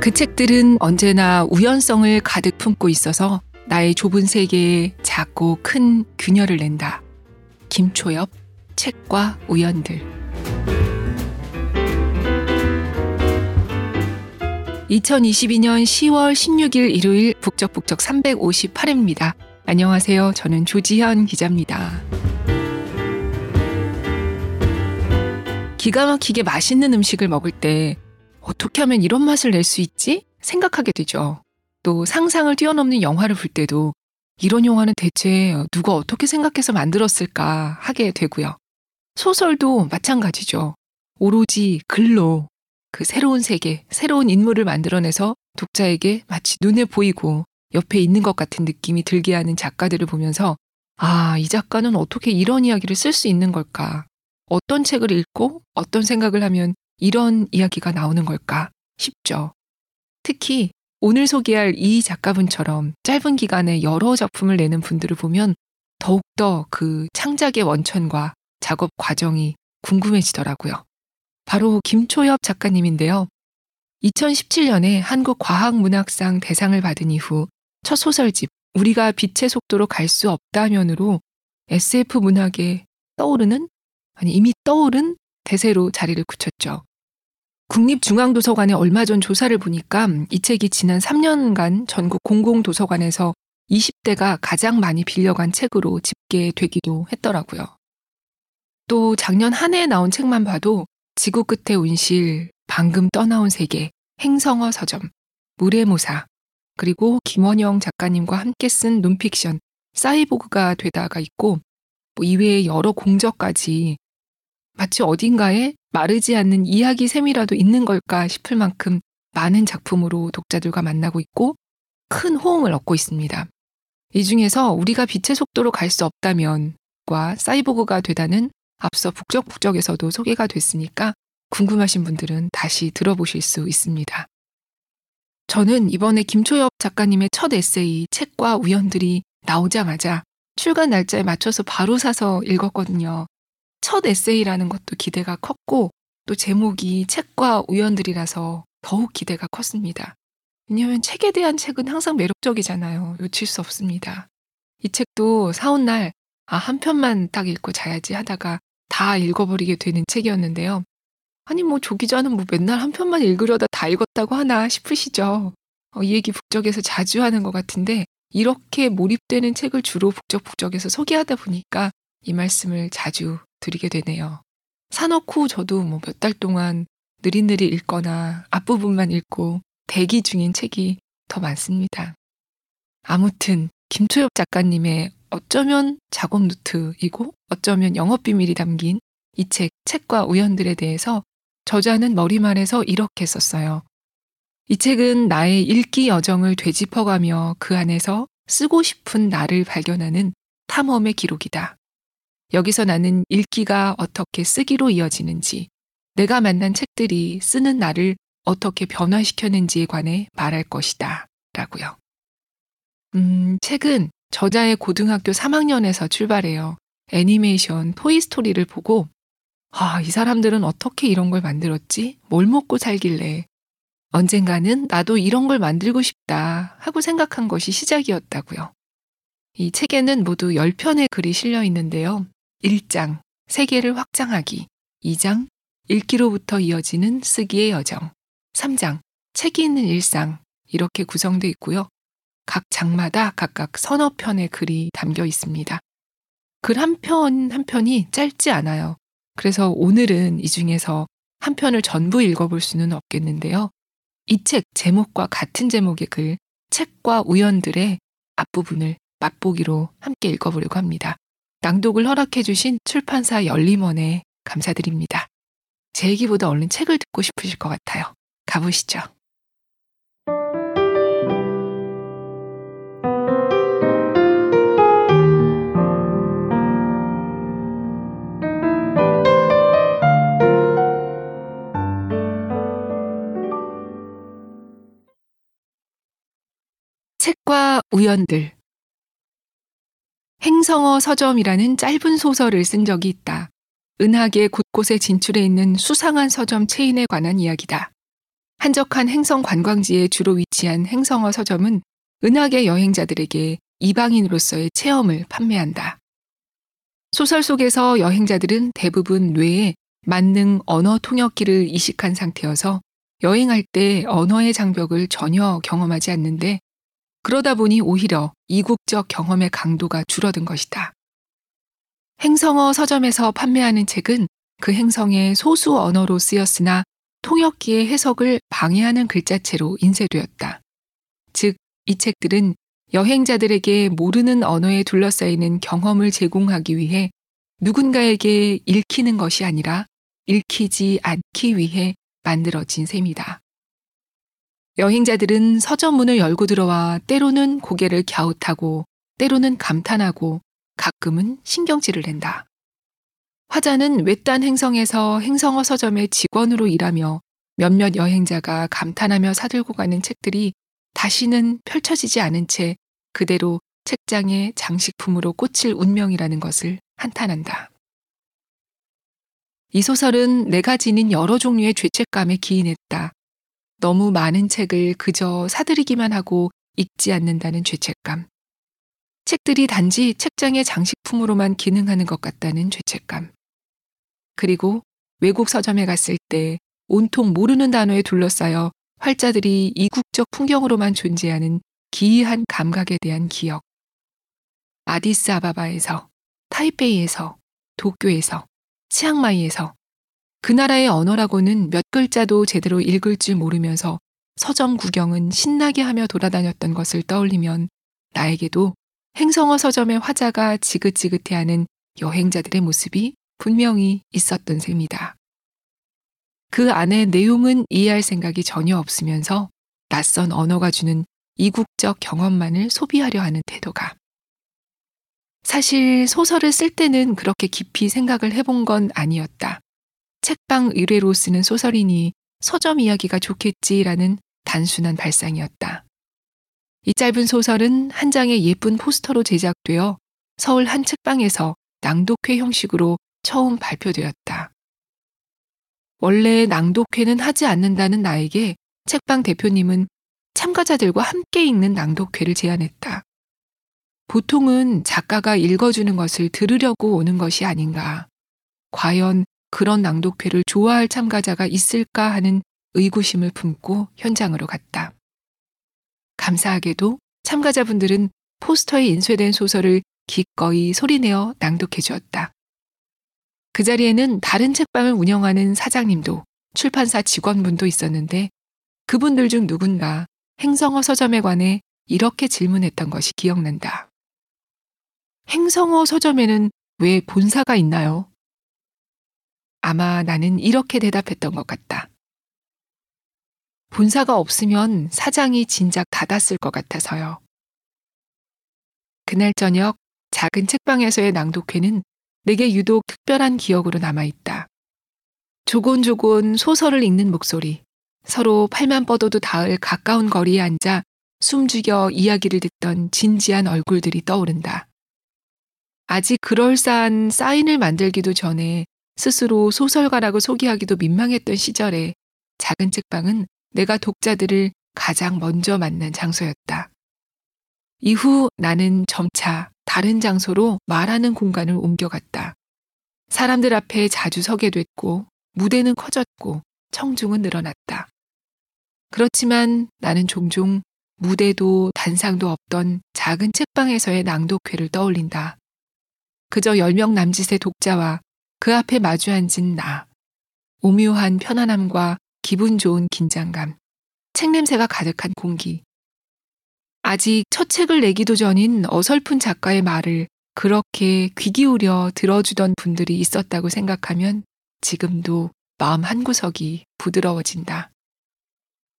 그 책들은 언제나 우연성을 가득 품고 있어서 나의 좁은 세계에 작고 큰 균열을 낸다. 김초엽, 책과 우연들. 2022년 10월 16일 일요일 북적북적 358회입니다. 안녕하세요. 저는 조지현 기자입니다. 기가 막히게 맛있는 음식을 먹을 때 어떻게 하면 이런 맛을 낼 수 있지? 생각하게 되죠. 또 상상을 뛰어넘는 영화를 볼 때도 이런 영화는 대체 누가 어떻게 생각해서 만들었을까 하게 되고요. 소설도 마찬가지죠. 오로지 글로 그 새로운 세계, 새로운 인물을 만들어내서 독자에게 마치 눈에 보이고 옆에 있는 것 같은 느낌이 들게 하는 작가들을 보면서 아, 이 작가는 어떻게 이런 이야기를 쓸 수 있는 걸까? 어떤 책을 읽고 어떤 생각을 하면 이런 이야기가 나오는 걸까 싶죠. 특히 오늘 소개할 이 작가분처럼 짧은 기간에 여러 작품을 내는 분들을 보면 더욱더 그 창작의 원천과 작업 과정이 궁금해지더라고요. 바로 김초엽 작가님인데요. 2017년에 한국과학문학상 대상을 받은 이후 첫 소설집 우리가 빛의 속도로 갈 수 없다면으로 SF 문학에 떠오르는 아니 이미 떠오른 대세로 자리를 굳혔죠. 국립중앙도서관에 얼마 전 조사를 보니까 이 책이 지난 3년간 전국 공공도서관에서 20대가 가장 많이 빌려간 책으로 집계되기도 했더라고요. 또 작년 한 해에 나온 책만 봐도 지구 끝의 운실, 방금 떠나온 세계, 행성어 서점, 물의 모사, 그리고 김원영 작가님과 함께 쓴 논픽션, 사이보그가 되다가 있고, 뭐 이외에 여러 공저까지 마치 어딘가에 마르지 않는 이야기 셈이라도 있는 걸까 싶을 만큼 많은 작품으로 독자들과 만나고 있고 큰 호응을 얻고 있습니다. 이 중에서 우리가 빛의 속도로 갈 수 없다면과 사이보그가 되다는 앞서 북적북적에서도 소개가 됐으니까 궁금하신 분들은 다시 들어보실 수 있습니다. 저는 이번에 김초엽 작가님의 첫 에세이 책과 우연들이 나오자마자 출간 날짜에 맞춰서 바로 사서 읽었거든요. 첫 에세이라는 것도 기대가 컸고 또 제목이 책과 우연들이라서 더욱 기대가 컸습니다. 왜냐하면 책에 대한 책은 항상 매력적이잖아요. 놓칠 수 없습니다. 이 책도 사온 날, 아, 한 편만 딱 읽고 자야지 하다가 다 읽어버리게 되는 책이었는데요. 아니, 뭐, 조 기자는 뭐 맨날 한 편만 읽으려다 다 읽었다고 하나 싶으시죠? 어, 이 얘기 북적에서 자주 하는 것 같은데, 이렇게 몰입되는 책을 주로 북적북적에서 소개하다 보니까 이 말씀을 자주 드리게 되네요. 사놓고 저도 뭐 몇 달 동안 느릿느릿 읽거나 앞부분만 읽고 대기 중인 책이 더 많습니다. 아무튼 김초엽 작가님의 어쩌면 작업 노트이고 어쩌면 영업 비밀이 담긴 이 책, 책과 우연들에 대해서 저자는 머리말에서 이렇게 썼어요. 이 책은 나의 읽기 여정을 되짚어가며 그 안에서 쓰고 싶은 나를 발견하는 탐험의 기록이다. 여기서 나는 읽기가 어떻게 쓰기로 이어지는지, 내가 만난 책들이 쓰는 나를 어떻게 변화시켰는지에 관해 말할 것이다. 라고요. 음, 책은 저자의 고등학교 3학년에서 출발해요. 애니메이션 토이스토리를 보고, 아, 이 사람들은 어떻게 이런 걸 만들었지? 뭘 먹고 살길래? 언젠가는 나도 이런 걸 만들고 싶다 하고 생각한 것이 시작이었다고요. 이 책에는 모두 10편의 글이 실려 있는데요. 1장, 세계를 확장하기. 2장, 읽기로부터 이어지는 쓰기의 여정. 3장, 책이 있는 일상. 이렇게 구성되어 있고요. 각 장마다 각각 서너 편의 글이 담겨 있습니다. 글 한 편 한 편이 짧지 않아요. 그래서 오늘은 이 중에서 한 편을 전부 읽어볼 수는 없겠는데요. 이 책 제목과 같은 제목의 글, 책과 우연들의 앞부분을 맛보기로 함께 읽어보려고 합니다. 낭독을 허락해 주신 출판사 열림원에 감사드립니다. 제 얘기보다 얼른 책을 듣고 싶으실 것 같아요. 가보시죠. 책과 우연들 행성어 서점이라는 짧은 소설을 쓴 적이 있다. 은하계 곳곳에 진출해 있는 수상한 서점 체인에 관한 이야기다. 한적한 행성 관광지에 주로 위치한 행성어 서점은 은하계 여행자들에게 이방인으로서의 체험을 판매한다. 소설 속에서 여행자들은 대부분 뇌에 만능 언어 통역기를 이식한 상태여서 여행할 때 언어의 장벽을 전혀 경험하지 않는데 그러다 보니 오히려 이국적 경험의 강도가 줄어든 것이다. 행성어 서점에서 판매하는 책은 그 행성의 소수 언어로 쓰였으나 통역기의 해석을 방해하는 글자체로 인쇄되었다. 즉, 이 책들은 여행자들에게 모르는 언어에 둘러싸이는 경험을 제공하기 위해 누군가에게 읽히는 것이 아니라 읽히지 않기 위해 만들어진 셈이다. 여행자들은 서점문을 열고 들어와 때로는 고개를 갸웃하고 때로는 감탄하고 가끔은 신경질을 낸다. 화자는 외딴 행성에서 행성어 서점의 직원으로 일하며 몇몇 여행자가 감탄하며 사들고 가는 책들이 다시는 펼쳐지지 않은 채 그대로 책장에 장식품으로 꽂힐 운명이라는 것을 한탄한다. 이 소설은 내가 지닌 여러 종류의 죄책감에 기인했다. 너무 많은 책을 그저 사들이기만 하고 읽지 않는다는 죄책감. 책들이 단지 책장의 장식품으로만 기능하는 것 같다는 죄책감. 그리고 외국 서점에 갔을 때 온통 모르는 단어에 둘러싸여 활자들이 이국적 풍경으로만 존재하는 기이한 감각에 대한 기억. 아디스 아바바에서, 타이페이에서, 도쿄에서, 치앙마이에서 그 나라의 언어라고는 몇 글자도 제대로 읽을 줄 모르면서 서점 구경은 신나게 하며 돌아다녔던 것을 떠올리면 나에게도 행성어 서점의 화자가 지긋지긋해하는 여행자들의 모습이 분명히 있었던 셈이다. 그 안에 내용은 이해할 생각이 전혀 없으면서 낯선 언어가 주는 이국적 경험만을 소비하려 하는 태도가. 사실 소설을 쓸 때는 그렇게 깊이 생각을 해본 건 아니었다. 책방 의뢰로 쓰는 소설이니 서점 이야기가 좋겠지라는 단순한 발상이었다. 이 짧은 소설은 한 장의 예쁜 포스터로 제작되어 서울 한 책방에서 낭독회 형식으로 처음 발표되었다. 원래 낭독회는 하지 않는다는 나에게 책방 대표님은 참가자들과 함께 읽는 낭독회를 제안했다. 보통은 작가가 읽어주는 것을 들으려고 오는 것이 아닌가. 과연 그런 낭독회를 좋아할 참가자가 있을까 하는 의구심을 품고 현장으로 갔다. 감사하게도 참가자분들은 포스터에 인쇄된 소설을 기꺼이 소리내어 낭독해 주었다. 그 자리에는 다른 책방을 운영하는 사장님도 출판사 직원분도 있었는데 그분들 중 누군가 행성어 서점에 관해 이렇게 질문했던 것이 기억난다. 행성어 서점에는 왜 본사가 있나요? 아마 나는 이렇게 대답했던 것 같다. 본사가 없으면 사장이 진작 닫았을 것 같아서요. 그날 저녁 작은 책방에서의 낭독회는 내게 유독 특별한 기억으로 남아있다. 조곤조곤 소설을 읽는 목소리, 서로 팔만 뻗어도 닿을 가까운 거리에 앉아 숨죽여 이야기를 듣던 진지한 얼굴들이 떠오른다. 아직 그럴싸한 사인을 만들기도 전에 스스로 소설가라고 소개하기도 민망했던 시절에 작은 책방은 내가 독자들을 가장 먼저 만난 장소였다. 이후 나는 점차 다른 장소로 말하는 공간을 옮겨갔다. 사람들 앞에 자주 서게 됐고, 무대는 커졌고, 청중은 늘어났다. 그렇지만 나는 종종 무대도 단상도 없던 작은 책방에서의 낭독회를 떠올린다. 그저 10명 남짓의 독자와 그 앞에 마주 앉은 나. 오묘한 편안함과 기분 좋은 긴장감, 책 냄새가 가득한 공기. 아직 첫 책을 내기도 전인 어설픈 작가의 말을 그렇게 귀 기울여 들어주던 분들이 있었다고 생각하면 지금도 마음 한구석이 부드러워진다.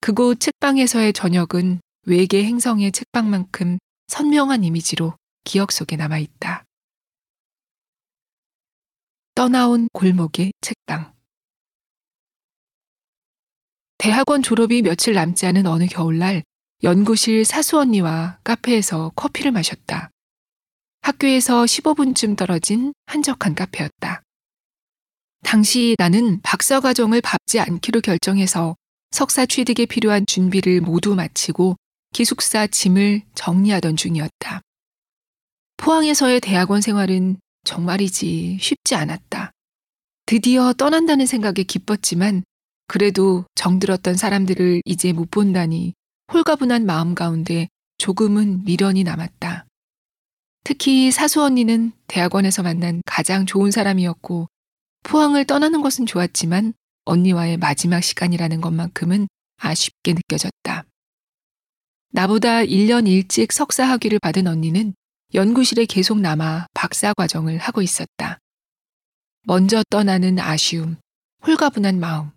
그곳 책방에서의 저녁은 외계 행성의 책방만큼 선명한 이미지로 기억 속에 남아있다. 떠나온 골목의 책방. 대학원 졸업이 며칠 남지 않은 어느 겨울날 연구실 사수 언니와 카페에서 커피를 마셨다. 학교에서 15분쯤 떨어진 한적한 카페였다. 당시 나는 박사과정을 밟지 않기로 결정해서 석사 취득에 필요한 준비를 모두 마치고 기숙사 짐을 정리하던 중이었다. 포항에서의 대학원 생활은 정말이지 쉽지 않았다. 드디어 떠난다는 생각에 기뻤지만 그래도 정들었던 사람들을 이제 못 본다니 홀가분한 마음 가운데 조금은 미련이 남았다. 특히 사수 언니는 대학원에서 만난 가장 좋은 사람이었고 포항을 떠나는 것은 좋았지만 언니와의 마지막 시간이라는 것만큼은 아쉽게 느껴졌다. 나보다 1년 일찍 석사 학위를 받은 언니는 연구실에 계속 남아 박사 과정을 하고 있었다. 먼저 떠나는 아쉬움, 홀가분한 마음,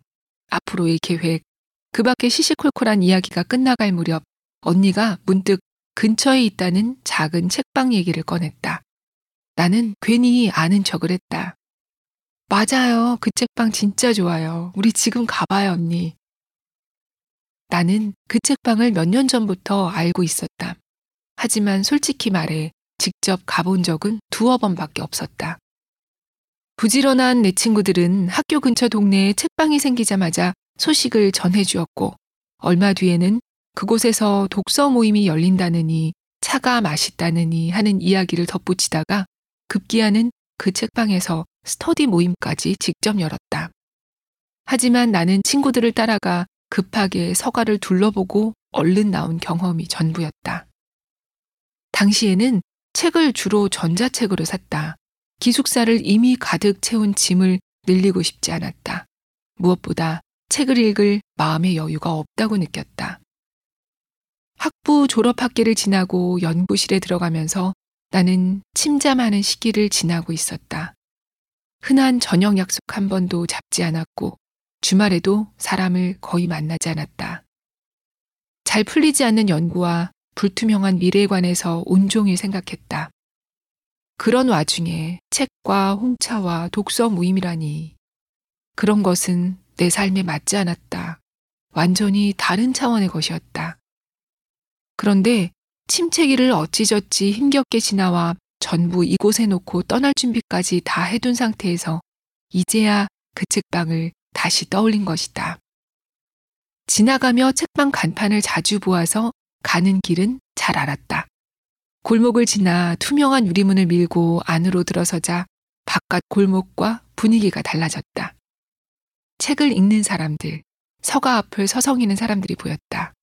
앞으로의 계획, 그 밖에 시시콜콜한 이야기가 끝나갈 무렵 언니가 문득 근처에 있다는 작은 책방 얘기를 꺼냈다. 나는 괜히 아는 척을 했다. 맞아요. 그 책방 진짜 좋아요. 우리 지금 가봐요, 언니. 나는 그 책방을 몇 년 전부터 알고 있었다. 하지만 솔직히 말해 직접 가본 적은 두어 번밖에 없었다. 부지런한 내 친구들은 학교 근처 동네에 책방이 생기자마자 소식을 전해주었고, 얼마 뒤에는 그곳에서 독서 모임이 열린다느니 차가 맛있다느니 하는 이야기를 덧붙이다가 급기야는 그 책방에서 스터디 모임까지 직접 열었다. 하지만 나는 친구들을 따라가 급하게 서가를 둘러보고 얼른 나온 경험이 전부였다. 당시에는 책을 주로 전자책으로 샀다. 기숙사를 이미 가득 채운 짐을 늘리고 싶지 않았다. 무엇보다 책을 읽을 마음의 여유가 없다고 느꼈다. 학부 졸업 학기를 지나고 연구실에 들어가면서 나는 침잠하는 시기를 지나고 있었다. 흔한 저녁 약속 한 번도 잡지 않았고 주말에도 사람을 거의 만나지 않았다. 잘 풀리지 않는 연구와 불투명한 미래에 관해서 온종일 생각했다. 그런 와중에 책과 홍차와 독서 모임이라니. 그런 것은 내 삶에 맞지 않았다. 완전히 다른 차원의 것이었다. 그런데 침체기를 어찌저찌 힘겹게 지나와 전부 이곳에 놓고 떠날 준비까지 다 해둔 상태에서 이제야 그 책방을 다시 떠올린 것이다. 지나가며 책방 간판을 자주 보아서 가는 길은 잘 알았다. 골목을 지나 투명한 유리문을 밀고 안으로 들어서자 바깥 골목과 분위기가 달라졌다. 책을 읽는 사람들, 서가 앞을 서성이는 사람들이 보였다.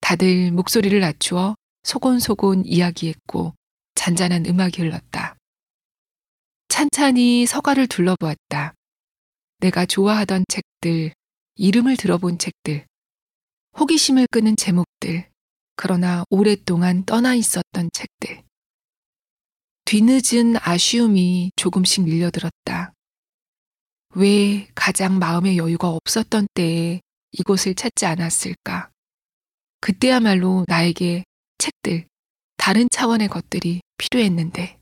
다들 목소리를 낮추어 소곤소곤 이야기했고 잔잔한 음악이 흘렀다. 찬찬히 서가를 둘러보았다. 내가 좋아하던 책들, 이름을 들어본 책들, 호기심을 끄는 제목들, 그러나 오랫동안 떠나 있었던 책들. 뒤늦은 아쉬움이 조금씩 밀려들었다. 왜 가장 마음의 여유가 없었던 때에 이곳을 찾지 않았을까? 그때야말로 나에게 책들, 다른 차원의 것들이 필요했는데.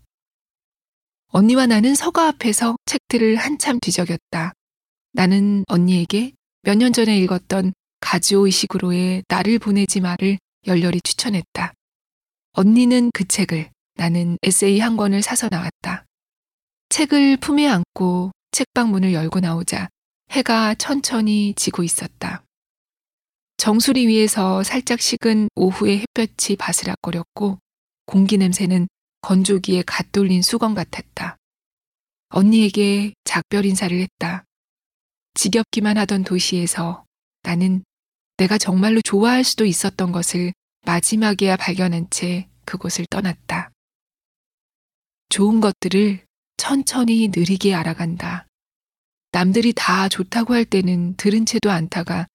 언니와 나는 서가 앞에서 책들을 한참 뒤적였다. 나는 언니에게 몇 년 전에 읽었던 가지오 이식으로의 나를 보내지 마를 열렬히 추천했다. 언니는 그 책을, 나는 에세이 한 권을 사서 나왔다. 책을 품에 안고 책방 문을 열고 나오자 해가 천천히 지고 있었다. 정수리 위에서 살짝 식은 오후의 햇볕이 바스락거렸고 공기 냄새는 건조기에 갓 돌린 수건 같았다. 언니에게 작별 인사를 했다. 지겹기만 하던 도시에서 나는 내가 정말로 좋아할 수도 있었던 것을 마지막에야 발견한 채 그곳을 떠났다. 좋은 것들을 천천히 느리게 알아간다. 남들이 다 좋다고 할 때는 들은 채도 않다가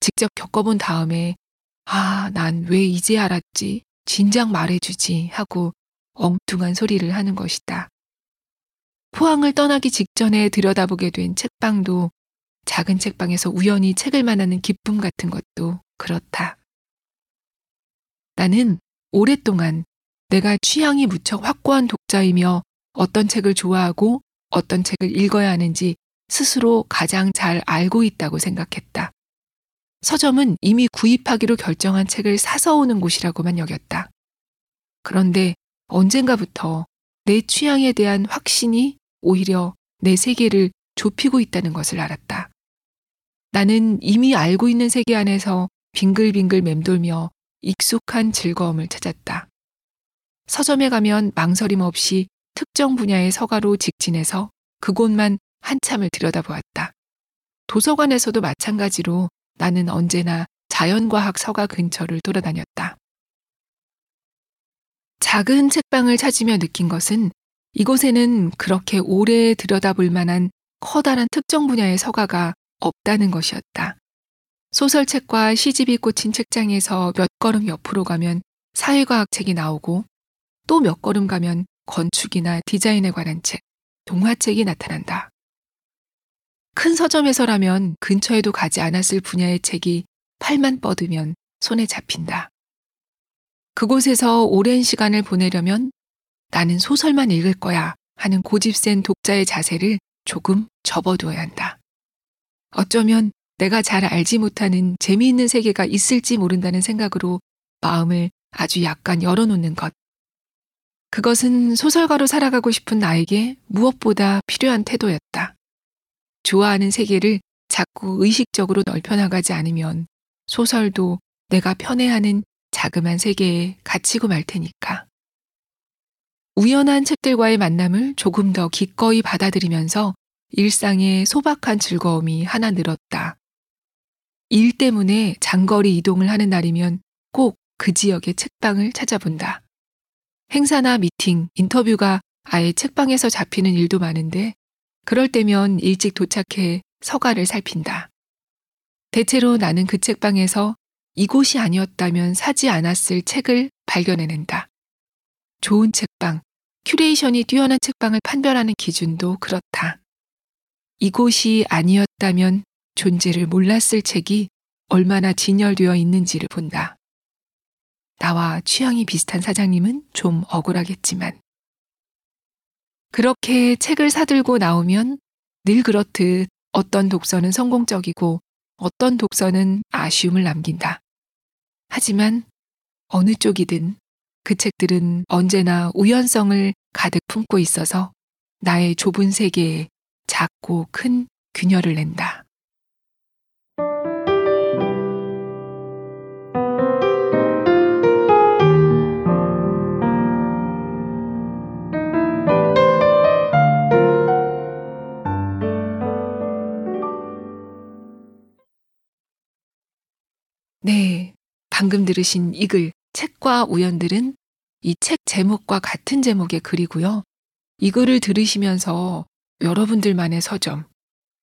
직접 겪어본 다음에 아, 난 왜 이제 알았지? 진작 말해주지 하고 엉뚱한 소리를 하는 것이다. 포항을 떠나기 직전에 들여다보게 된 책방도 작은 책방에서 우연히 책을 만나는 기쁨 같은 것도 그렇다. 나는 오랫동안 내가 취향이 무척 확고한 독자이며 어떤 책을 좋아하고 어떤 책을 읽어야 하는지 스스로 가장 잘 알고 있다고 생각했다. 서점은 이미 구입하기로 결정한 책을 사서 오는 곳이라고만 여겼다. 그런데 언젠가부터 내 취향에 대한 확신이 오히려 내 세계를 좁히고 있다는 것을 알았다. 나는 이미 알고 있는 세계 안에서 빙글빙글 맴돌며 익숙한 즐거움을 찾았다. 서점에 가면 망설임 없이 특정 분야의 서가로 직진해서 그곳만 한참을 들여다보았다. 도서관에서도 마찬가지로 나는 언제나 자연과학 서가 근처를 돌아다녔다. 작은 책방을 찾으며 느낀 것은 이곳에는 그렇게 오래 들여다볼 만한 커다란 특정 분야의 서가가 없다는 것이었다. 소설책과 시집이 꽂힌 책장에서 몇 걸음 옆으로 가면 사회과학 책이 나오고 또 몇 걸음 가면 건축이나 디자인에 관한 책, 동화책이 나타난다. 큰 서점에서라면 근처에도 가지 않았을 분야의 책이 팔만 뻗으면 손에 잡힌다. 그곳에서 오랜 시간을 보내려면 나는 소설만 읽을 거야 하는 고집센 독자의 자세를 조금 접어두어야 한다. 어쩌면 내가 잘 알지 못하는 재미있는 세계가 있을지 모른다는 생각으로 마음을 아주 약간 열어놓는 것. 그것은 소설가로 살아가고 싶은 나에게 무엇보다 필요한 태도였다. 좋아하는 세계를 자꾸 의식적으로 넓혀나가지 않으면 소설도 내가 편애하는 자그만 세계에 갇히고 말 테니까. 우연한 책들과의 만남을 조금 더 기꺼이 받아들이면서 일상의 소박한 즐거움이 하나 늘었다. 일 때문에 장거리 이동을 하는 날이면 꼭 그 지역의 책방을 찾아본다. 행사나 미팅, 인터뷰가 아예 책방에서 잡히는 일도 많은데 그럴 때면 일찍 도착해 서가를 살핀다. 대체로 나는 그 책방에서 이곳이 아니었다면 사지 않았을 책을 발견해낸다. 좋은 책방, 큐레이션이 뛰어난 책방을 판별하는 기준도 그렇다. 이곳이 아니었다면 존재를 몰랐을 책이 얼마나 진열되어 있는지를 본다. 나와 취향이 비슷한 사장님은 좀 억울하겠지만. 그렇게 책을 사들고 나오면 늘 그렇듯 어떤 독서는 성공적이고 어떤 독서는 아쉬움을 남긴다. 하지만 어느 쪽이든 그 책들은 언제나 우연성을 가득 품고 있어서 나의 좁은 세계에 작고 큰 균열을 낸다. 네, 방금 들으신 이 글, 책과 우연들은 이 책 제목과 같은 제목의 글이고요. 이 글을 들으시면서 여러분들만의 서점,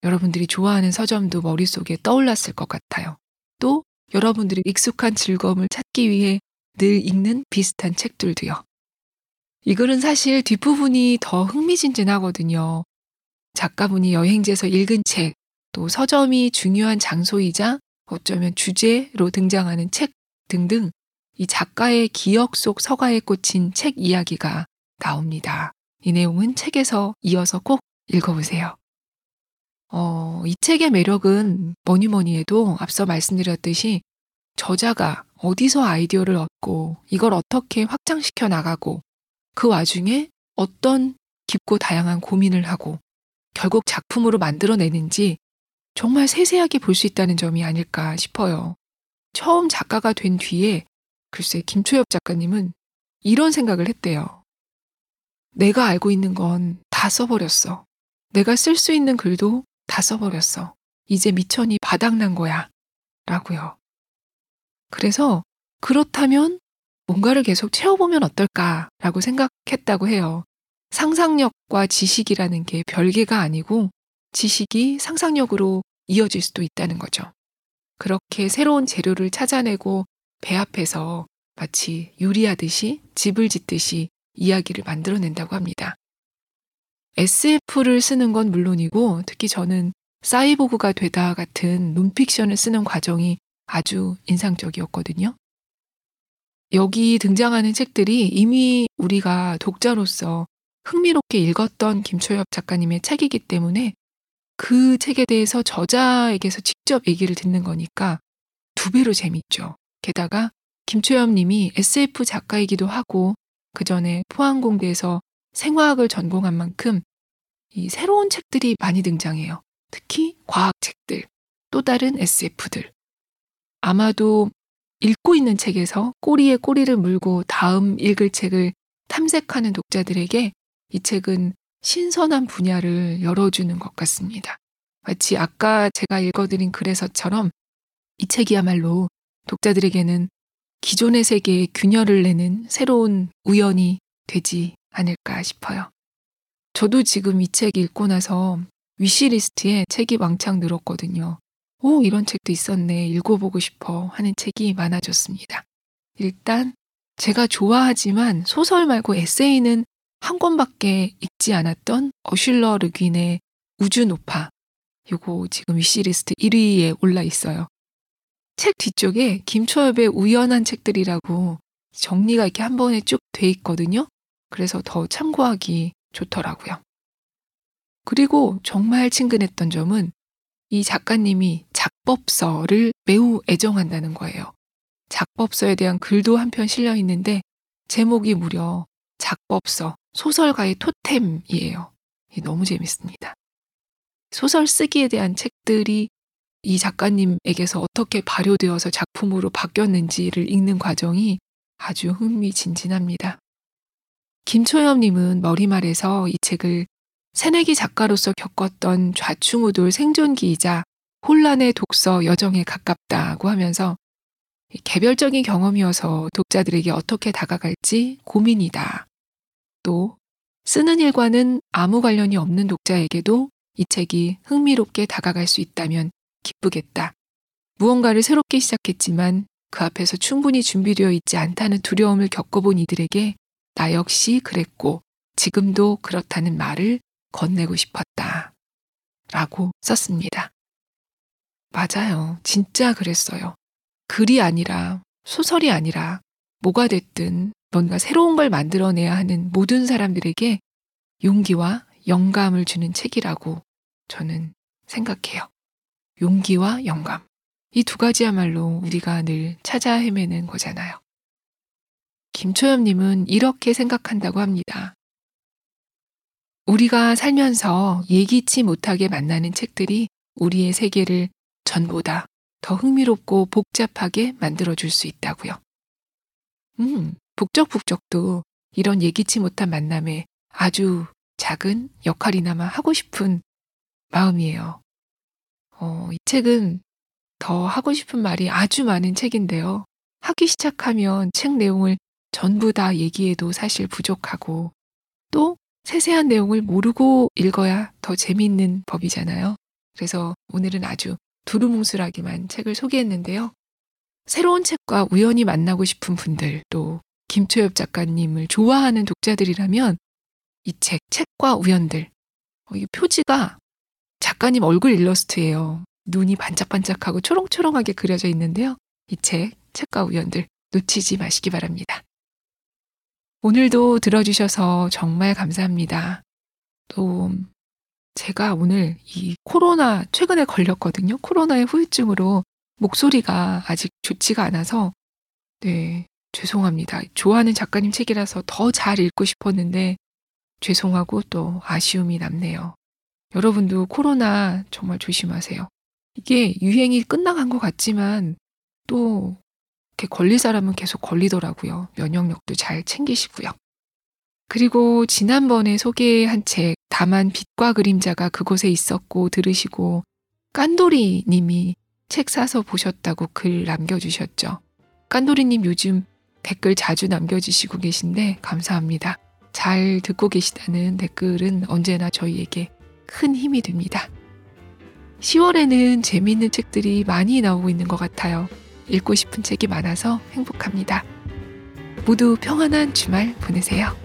여러분들이 좋아하는 서점도 머릿속에 떠올랐을 것 같아요. 또 여러분들이 익숙한 즐거움을 찾기 위해 늘 읽는 비슷한 책들도요. 이 글은 사실 뒷부분이 더 흥미진진하거든요. 작가분이 여행지에서 읽은 책, 또 서점이 중요한 장소이자 어쩌면 주제로 등장하는 책 등등 이 작가의 기억 속 서가에 꽂힌 책 이야기가 나옵니다. 이 내용은 책에서 이어서 꼭 읽어보세요. 어, 이 책의 매력은 뭐니 뭐니 해도 앞서 말씀드렸듯이 저자가 어디서 아이디어를 얻고 이걸 어떻게 확장시켜 나가고 그 와중에 어떤 깊고 다양한 고민을 하고 결국 작품으로 만들어내는지 정말 세세하게 볼 수 있다는 점이 아닐까 싶어요. 처음 작가가 된 뒤에 글쎄 김초엽 작가님은 이런 생각을 했대요. 내가 알고 있는 건 다 써버렸어. 내가 쓸 수 있는 글도 다 써버렸어. 이제 미천이 바닥난 거야. 라고요. 그래서 그렇다면 뭔가를 계속 채워보면 어떨까라고 생각했다고 해요. 상상력과 지식이라는 게 별개가 아니고 지식이 상상력으로 이어질 수도 있다는 거죠. 그렇게 새로운 재료를 찾아내고 배 앞에서 마치 요리하듯이 집을 짓듯이 이야기를 만들어낸다고 합니다. SF를 쓰는 건 물론이고 특히 저는 사이보그가 되다 같은 논픽션을 쓰는 과정이 아주 인상적이었거든요. 여기 등장하는 책들이 이미 우리가 독자로서 흥미롭게 읽었던 김초엽 작가님의 책이기 때문에 그 책에 대해서 저자에게서 직접 얘기를 듣는 거니까 두 배로 재밌죠. 게다가 김초엽 님이 SF 작가이기도 하고 그 전에 포항공대에서 생화학을 전공한 만큼 이 새로운 책들이 많이 등장해요. 특히 과학 책들. 또 다른 SF들. 아마도 읽고 있는 책에서 꼬리에 꼬리를 물고 다음 읽을 책을 탐색하는 독자들에게 이 책은 신선한 분야를 열어주는 것 같습니다. 마치 아까 제가 읽어드린 글에서처럼 이 책이야말로 독자들에게는 기존의 세계에 균열을 내는 새로운 우연이 되지 않을까 싶어요. 저도 지금 이 책 읽고 나서 위시리스트에 책이 왕창 늘었거든요. 오, 이런 책도 있었네. 읽어보고 싶어 하는 책이 많아졌습니다. 일단 제가 좋아하지만 소설 말고 에세이는 한 권밖에 읽지 않았던 어슐러 르귄의 우주 노파. 요거 지금 위시리스트 1위에 올라 있어요. 책 뒤쪽에 김초엽의 우연한 책들이라고 정리가 이렇게 한 번에 쭉 돼 있거든요. 그래서 더 참고하기 좋더라고요. 그리고 정말 친근했던 점은 이 작가님이 작법서를 매우 애정한다는 거예요. 작법서에 대한 글도 한 편 실려 있는데 제목이 무려 작법서, 소설가의 토템이에요. 너무 재밌습니다. 소설 쓰기에 대한 책들이 이 작가님에게서 어떻게 발효되어서 작품으로 바뀌었는지를 읽는 과정이 아주 흥미진진합니다. 김초엽님은 머리말에서 이 책을 새내기 작가로서 겪었던 좌충우돌 생존기이자 혼란의 독서 여정에 가깝다고 하면서 개별적인 경험이어서 독자들에게 어떻게 다가갈지 고민이다. 또 쓰는 일과는 아무 관련이 없는 독자에게도 이 책이 흥미롭게 다가갈 수 있다면 기쁘겠다. 무언가를 새롭게 시작했지만 그 앞에서 충분히 준비되어 있지 않다는 두려움을 겪어본 이들에게 나 역시 그랬고 지금도 그렇다는 말을 건네고 싶었다. 라고 썼습니다. 맞아요. 진짜 그랬어요. 글이 아니라 소설이 아니라 뭐가 됐든 뭔가 새로운 걸 만들어내야 하는 모든 사람들에게 용기와 영감을 주는 책이라고 저는 생각해요. 용기와 영감. 이 두 가지야말로 우리가 늘 찾아 헤매는 거잖아요. 김초엽님은 이렇게 생각한다고 합니다. 우리가 살면서 예기치 못하게 만나는 책들이 우리의 세계를 전보다 더 흥미롭고 복잡하게 만들어줄 수 있다고요. 음, 북적북적도 이런 예기치 못한 만남에 아주 작은 역할이나마 하고 싶은 마음이에요. 어, 이 책은 더 하고 싶은 말이 아주 많은 책인데요. 하기 시작하면 책 내용을 전부 다 얘기해도 사실 부족하고 또 세세한 내용을 모르고 읽어야 더 재미있는 법이잖아요. 그래서 오늘은 아주 두루뭉술하게만 책을 소개했는데요. 새로운 책과 우연히 만나고 싶은 분들 또 김초엽 작가님을 좋아하는 독자들이라면 이 책, 책과 우연들. 어, 이 표지가 작가님 얼굴 일러스트예요. 눈이 반짝반짝하고 초롱초롱하게 그려져 있는데요. 이 책, 책과 우연들 놓치지 마시기 바랍니다. 오늘도 들어주셔서 정말 감사합니다. 또 제가 오늘 이 코로나 최근에 걸렸거든요. 코로나의 후유증으로 목소리가 아직 좋지가 않아서 네, 죄송합니다. 좋아하는 작가님 책이라서 더 잘 읽고 싶었는데 죄송하고 또 아쉬움이 남네요. 여러분도 코로나 정말 조심하세요. 이게 유행이 끝나간 것 같지만 또 걸릴 사람은 계속 걸리더라고요. 면역력도 잘 챙기시고요. 그리고 지난번에 소개한 책, 다만 빛과 그림자가 그곳에 있었고 들으시고 깐도리 님이 책 사서 보셨다고 글 남겨주셨죠. 깐도리 님 요즘 댓글 자주 남겨주시고 계신데 감사합니다. 잘 듣고 계시다는 댓글은 언제나 저희에게 큰 힘이 됩니다. 10월에는 재미있는 책들이 많이 나오고 있는 것 같아요. 읽고 싶은 책이 많아서 행복합니다. 모두 평안한 주말 보내세요.